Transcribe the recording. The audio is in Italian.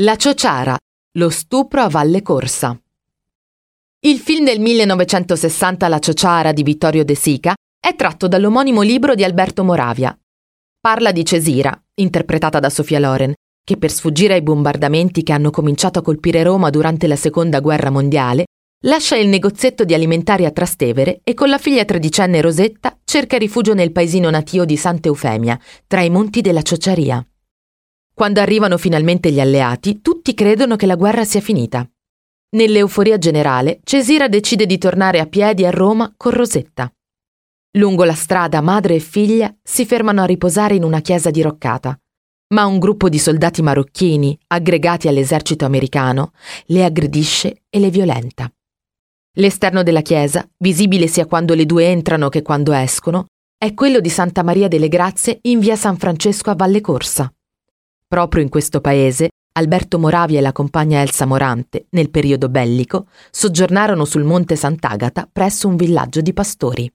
La Ciociara, lo stupro a Valle Corsa. Il film del 1960 La Ciociara di Vittorio De Sica è tratto dall'omonimo libro di Alberto Moravia. Parla di Cesira, interpretata da Sofia Loren, che per sfuggire ai bombardamenti che hanno cominciato a colpire Roma durante la Seconda Guerra Mondiale, lascia il negozietto di alimentari a Trastevere e con la figlia tredicenne Rosetta cerca rifugio nel paesino natio di Santa Eufemia, tra i monti della Ciociaria. Quando arrivano finalmente gli alleati, tutti credono che la guerra sia finita. Nell'euforia generale, Cesira decide di tornare a piedi a Roma con Rosetta. Lungo la strada madre e figlia si fermano a riposare in una chiesa diroccata, ma un gruppo di soldati marocchini, aggregati all'esercito americano, le aggredisce e le violenta. L'esterno della chiesa, visibile sia quando le due entrano che quando escono, è quello di Santa Maria delle Grazie in via San Francesco a Valle Corsa. Proprio in questo paese, Alberto Moravia e la compagna Elsa Morante, nel periodo bellico, soggiornarono sul monte Sant'Agata presso un villaggio di pastori.